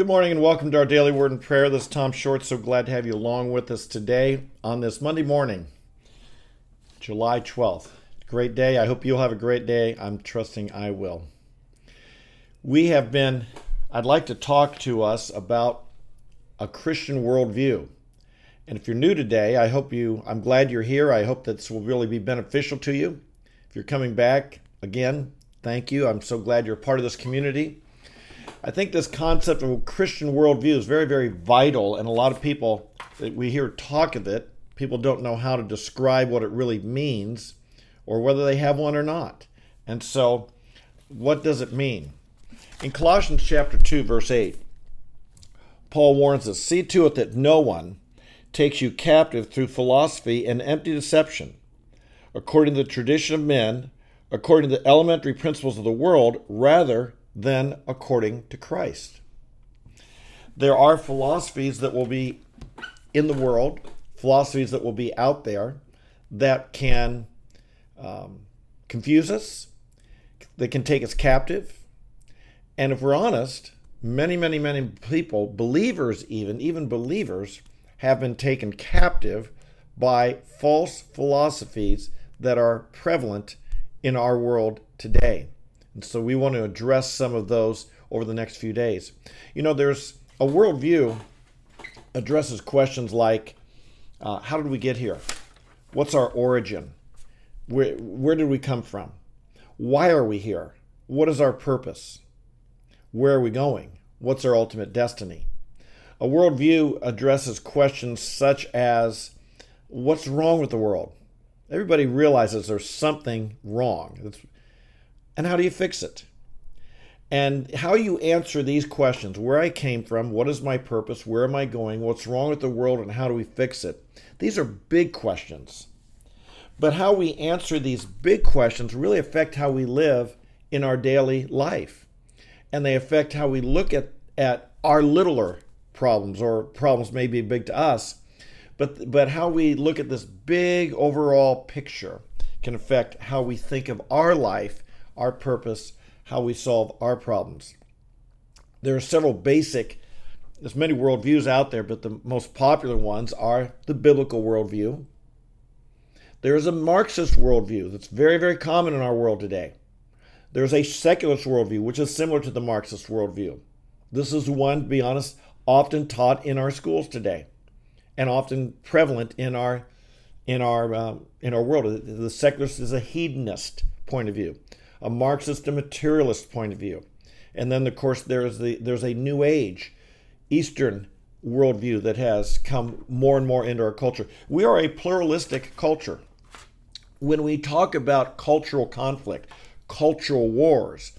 Good morning and welcome to our daily word and prayer. This is Tom Short. So glad to have you along with us today on this Monday morning, July 12th. Great day. I hope you'll have a great day. I'm trusting I will. We have been, I'd like to talk to us about a Christian worldview. And if you're new today, I hope you, I'm glad you're here. I hope this will really be beneficial to you. If you're coming back, again, thank you. I'm so glad you're part of this community. I think this concept of Christian worldview is very, very vital, and a lot of people that we hear talk of it, people don't know how to describe what it really means or whether they have one or not. And so, what does it mean? In Colossians chapter 2, verse 8, Paul warns us see to it that no one takes you captive through philosophy and empty deception, according to the tradition of men, according to the elementary principles of the world, rather than according to Christ. There are philosophies that will be in the world, philosophies that will be out there that can um, confuse us, that can take us captive. And if we're honest, many, many, many people, believers even, even believers, have been taken captive by false philosophies that are prevalent in our world today. And so we want to address some of those over the next few days. You know, there's a worldview addresses questions like uh, how did we get here? What's our origin? Where, where did we come from? Why are we here? What is our purpose? Where are we going? What's our ultimate destiny? A worldview addresses questions such as what's wrong with the world? Everybody realizes there's something wrong. It's, and how do you fix it? And how you answer these questions where I came from, what is my purpose, where am I going, what's wrong with the world, and how do we fix it? These are big questions. But how we answer these big questions really affect how we live in our daily life. And they affect how we look at, at our littler problems, or problems may be big to us, but, but how we look at this big overall picture can affect how we think of our life our purpose, how we solve our problems. There are several basic, there's many worldviews out there, but the most popular ones are the biblical worldview. There is a Marxist worldview that's very, very common in our world today. There's a secularist worldview, which is similar to the Marxist worldview. This is one, to be honest, often taught in our schools today, and often prevalent in our in our uh, in our world. The secularist is a hedonist point of view a Marxist and materialist point of view. And then, of course, there's the there's a New Age, Eastern worldview that has come more and more into our culture. We are a pluralistic culture. When we talk about cultural conflict, cultural wars,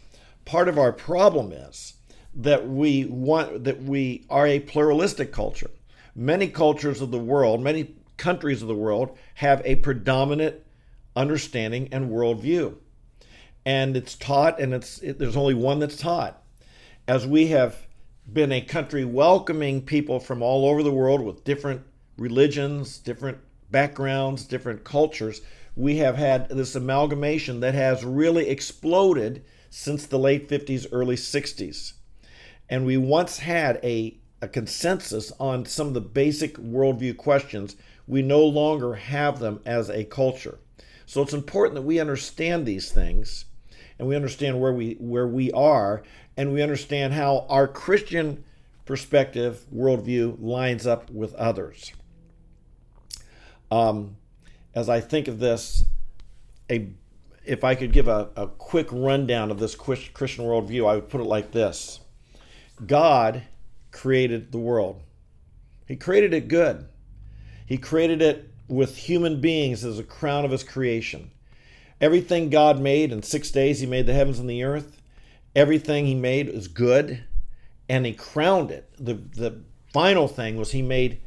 part of our problem is that we want that we are a pluralistic culture. Many cultures of the world, many countries of the world have a predominant understanding and worldview and it's taught, and it's it, there's only one that's taught. As we have been a country welcoming people from all over the world with different religions, different backgrounds, different cultures, we have had this amalgamation that has really exploded since the late 50s, early 60s. And we once had a, a consensus on some of the basic worldview questions. We no longer have them as a culture. So it's important that we understand these things and we understand where we where we are, and we understand how our Christian perspective worldview lines up with others. Um, as I think of this, a if I could give a, a quick rundown of this Christian worldview, I would put it like this God created the world, He created it good. He created it with human beings as a crown of His creation. Everything God made in six days, He made the heavens and the earth. Everything He made is good, and He crowned it. The, the final thing was He made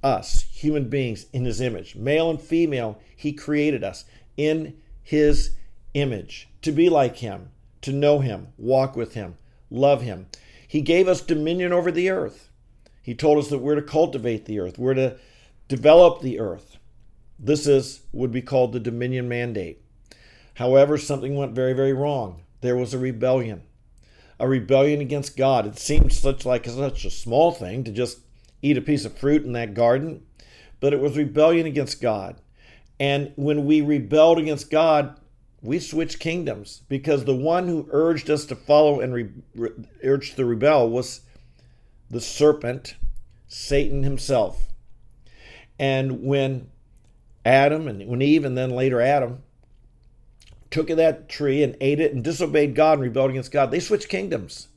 us, human beings, in His image. Male and female, He created us in His image to be like Him, to know Him, walk with Him, love Him. He gave us dominion over the earth. He told us that we're to cultivate the earth, we're to develop the earth. This is would be called the dominion mandate. However, something went very, very wrong. There was a rebellion. a rebellion against God. It seemed such like such a small thing to just eat a piece of fruit in that garden, but it was rebellion against God. And when we rebelled against God, we switched kingdoms because the one who urged us to follow and re- re- urged to rebel was the serpent, Satan himself. And when Adam and when Eve and then later Adam took of that tree and ate it and disobeyed God and rebelled against God, they switched kingdoms.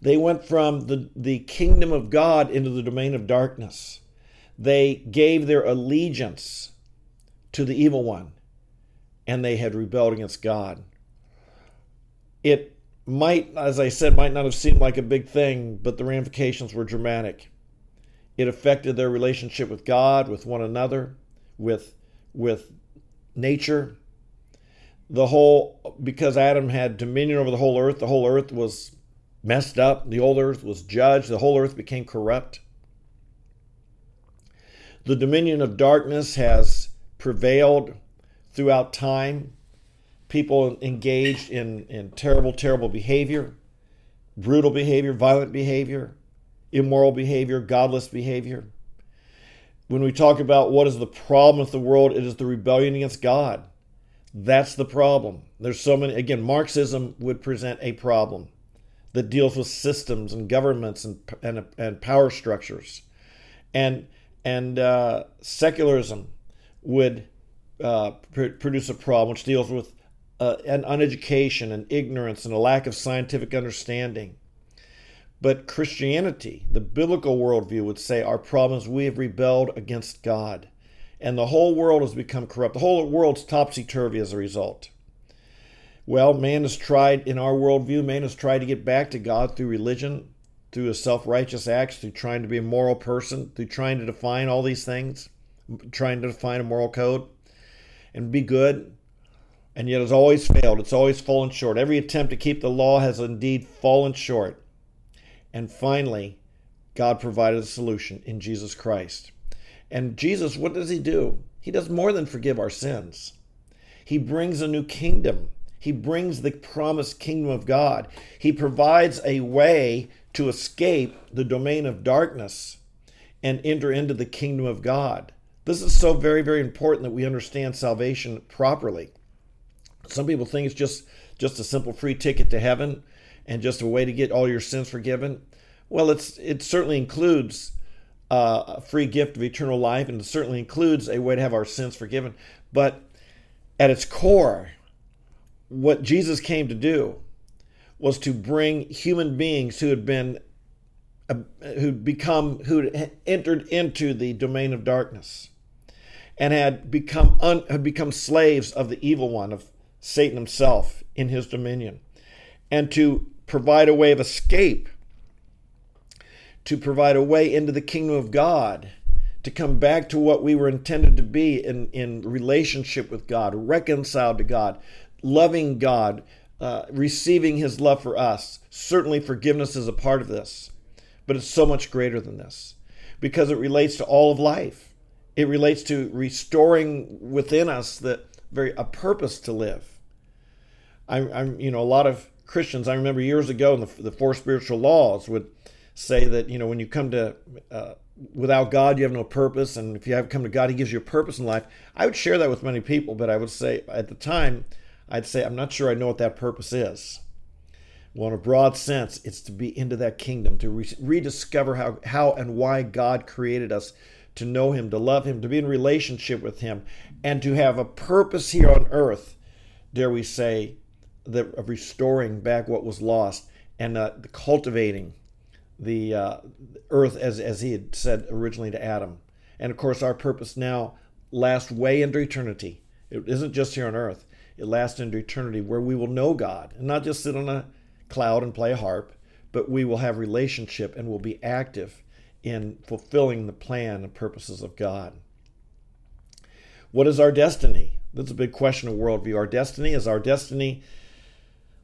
They went from the, the kingdom of God into the domain of darkness. They gave their allegiance to the evil one and they had rebelled against God. It might, as I said, might not have seemed like a big thing, but the ramifications were dramatic. It affected their relationship with God, with one another, with with nature. The whole because Adam had dominion over the whole earth, the whole earth was messed up, the whole earth was judged, the whole earth became corrupt. The dominion of darkness has prevailed throughout time. People engaged in, in terrible, terrible behavior, brutal behavior, violent behavior, immoral behavior, godless behavior. When we talk about what is the problem with the world, it is the rebellion against God. That's the problem. There's so many, again, Marxism would present a problem that deals with systems and governments and, and, and power structures. And, and uh, secularism would uh, pr- produce a problem which deals with uh, an uneducation and ignorance and a lack of scientific understanding. But Christianity, the biblical worldview, would say our problem is we have rebelled against God. And the whole world has become corrupt. The whole world's topsy turvy as a result. Well, man has tried, in our worldview, man has tried to get back to God through religion, through his self righteous acts, through trying to be a moral person, through trying to define all these things, trying to define a moral code and be good, and yet has always failed. It's always fallen short. Every attempt to keep the law has indeed fallen short. And finally, God provided a solution in Jesus Christ. And Jesus, what does he do? He does more than forgive our sins. He brings a new kingdom. He brings the promised kingdom of God. He provides a way to escape the domain of darkness and enter into the kingdom of God. This is so very, very important that we understand salvation properly. Some people think it's just just a simple free ticket to heaven and just a way to get all your sins forgiven. Well, it's it certainly includes uh, a free gift of eternal life, and it certainly includes a way to have our sins forgiven. But at its core, what Jesus came to do was to bring human beings who had been uh, who'd become who'd entered into the domain of darkness and had become un, had become slaves of the evil one of Satan himself in his dominion and to provide a way of escape to provide a way into the kingdom of God to come back to what we were intended to be in, in relationship with God, reconciled to God, loving God, uh, receiving His love for us. Certainly, forgiveness is a part of this, but it's so much greater than this because it relates to all of life. It relates to restoring within us the very a purpose to live. I'm, I'm you know, a lot of Christians. I remember years ago, in the, the four spiritual laws would say that you know when you come to uh, without God, you have no purpose, and if you have come to God, He gives you a purpose in life. I would share that with many people, but I would say at the time, I'd say I'm not sure I know what that purpose is. Well, in a broad sense, it's to be into that kingdom, to re- rediscover how, how and why God created us to know Him, to love Him, to be in relationship with Him, and to have a purpose here on earth, dare we say, the, of restoring back what was lost and uh, cultivating the uh, earth as, as He had said originally to Adam. And of course, our purpose now lasts way into eternity. It isn't just here on earth, it lasts into eternity where we will know God and not just sit on a cloud and play a harp, but we will have relationship and will be active in fulfilling the plan and purposes of God. What is our destiny? That's a big question of worldview. Our destiny is our destiny,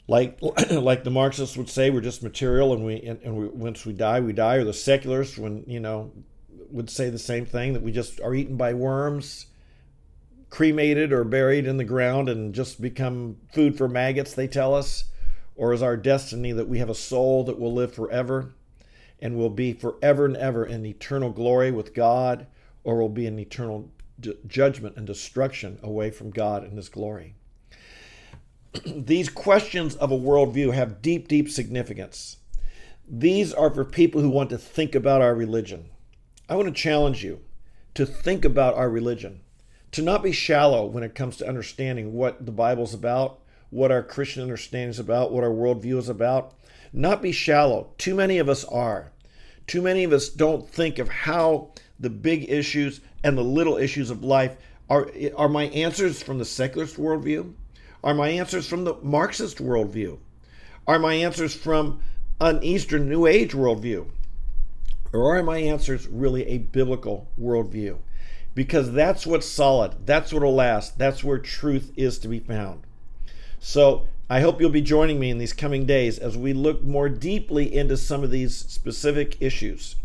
like like the Marxists would say, we're just material, and we and, and we, once we die, we die. Or the secularists, when you know, would say the same thing that we just are eaten by worms, cremated or buried in the ground, and just become food for maggots. They tell us, Or is our destiny that we have a soul that will live forever and will be forever and ever in eternal glory with God, or will be in eternal d- judgment and destruction away from God and His glory? These questions of a worldview have deep, deep significance. These are for people who want to think about our religion. I want to challenge you to think about our religion, to not be shallow when it comes to understanding what the Bible's about, what our Christian understanding is about, what our worldview is about. Not be shallow. Too many of us are. Too many of us don't think of how the big issues and the little issues of life are. Are my answers from the secularist worldview? Are my answers from the Marxist worldview? Are my answers from an Eastern New Age worldview? Or are my answers really a biblical worldview? Because that's what's solid, that's what'll last, that's where truth is to be found. So I hope you'll be joining me in these coming days as we look more deeply into some of these specific issues.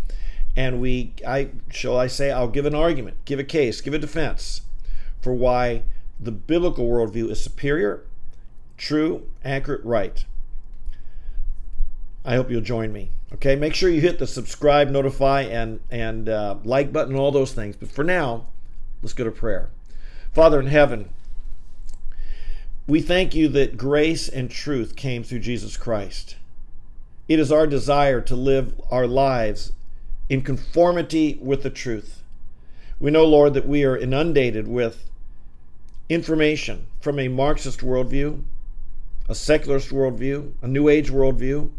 And we, I shall I say, I'll give an argument, give a case, give a defense for why the biblical worldview is superior, true, accurate, right. I hope you'll join me. Okay, make sure you hit the subscribe, notify, and and uh, like button, all those things. But for now, let's go to prayer. Father in heaven, we thank you that grace and truth came through Jesus Christ. It is our desire to live our lives in conformity with the truth. We know, Lord, that we are inundated with information from a Marxist worldview, a secularist worldview, a New Age worldview.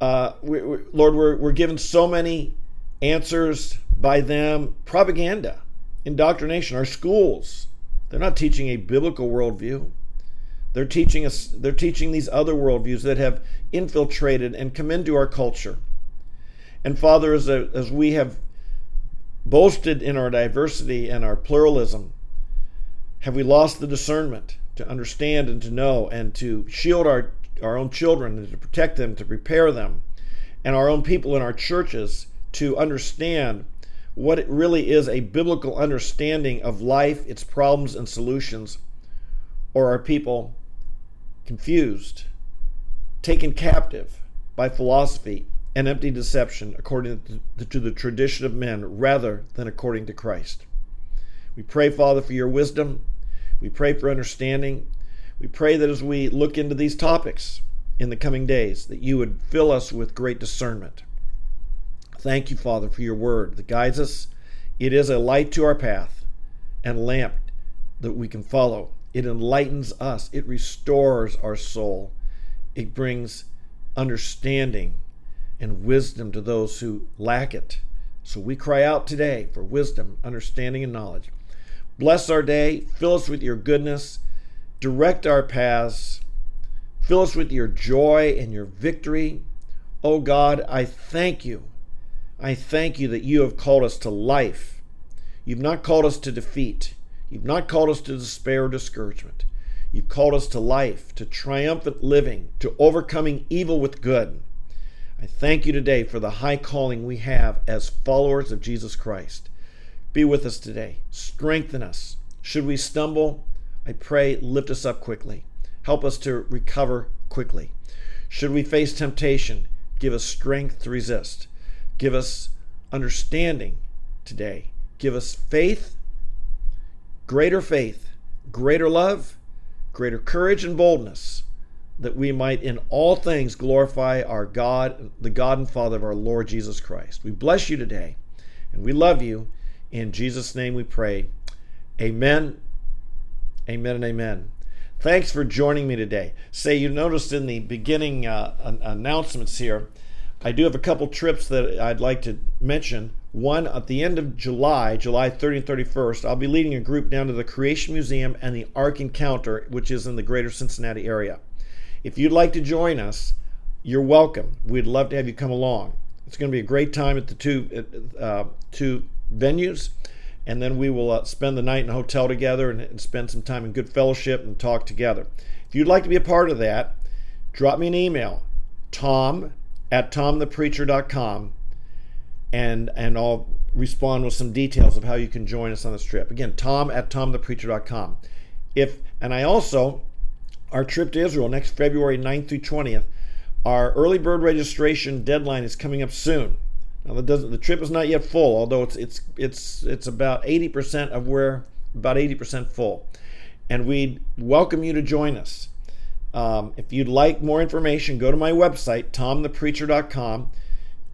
Uh, we, we, Lord, we're, we're given so many answers by them propaganda, indoctrination, our schools, they're not teaching a biblical worldview. They're teaching us they're teaching these other worldviews that have infiltrated and come into our culture. And Father, as, a, as we have boasted in our diversity and our pluralism, have we lost the discernment to understand and to know and to shield our, our own children and to protect them, to prepare them, and our own people in our churches to understand what it really is a biblical understanding of life, its problems and solutions, or are people confused, taken captive by philosophy and empty deception according to the tradition of men rather than according to Christ? We pray, Father, for your wisdom. We pray for understanding. We pray that as we look into these topics in the coming days, that you would fill us with great discernment Thank you, Father, for your word that guides us. It is a light to our path and lamp that we can follow. It enlightens us, it restores our soul, it brings understanding and wisdom to those who lack it. So we cry out today for wisdom, understanding, and knowledge. Bless our day, fill us with your goodness, direct our paths, fill us with your joy and your victory. Oh God, I thank you I thank you that you have called us to life. You've not called us to defeat. You've not called us to despair or discouragement. You've called us to life, to triumphant living, to overcoming evil with good. I thank you today for the high calling we have as followers of Jesus Christ. Be with us today. Strengthen us. Should we stumble, I pray, lift us up quickly. Help us to recover quickly. Should we face temptation, give us strength to resist. Give us understanding today. Give us faith, greater faith, greater love, greater courage and boldness, that we might in all things glorify our God, the God and Father of our Lord Jesus Christ. We bless you today and we love you. In Jesus' name we pray. Amen. Amen and amen. Thanks for joining me today. Say, you noticed in the beginning uh, announcements here I do have a couple trips that I'd like to mention. One at the end of July, July 30 and 31st, I'll be leading a group down to the Creation Museum and the Ark Encounter, which is in the greater Cincinnati area. If you'd like to join us, you're welcome. We'd love to have you come along. It's going to be a great time at the two uh, two venues, and then we will uh, spend the night in a hotel together and, and spend some time in good fellowship and talk together. If you'd like to be a part of that, drop me an email, tom at tomthepreacher.com and and I'll respond with some details of how you can join us on this trip. Again, tom at tomthepreacher.com. If and I also our trip to Israel next February 9th through 20th. Our early bird registration deadline is coming up soon. Now the, the trip is not yet full, although it's it's it's it's about 80% of where about 80% full, and we'd welcome you to join us. Um, if you'd like more information, go to my website tomthepreacher.com.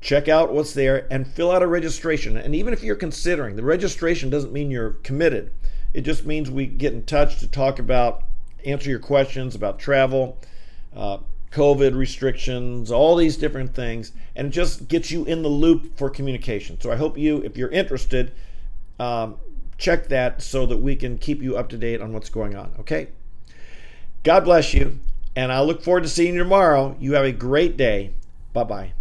Check out what's there and fill out a registration. And even if you're considering, the registration doesn't mean you're committed. It just means we get in touch to talk about, answer your questions about travel, uh, COVID restrictions, all these different things, and just gets you in the loop for communication. So I hope you, if you're interested, um, check that so that we can keep you up to date on what's going on. Okay? God bless you, and I look forward to seeing you tomorrow. You have a great day. Bye bye.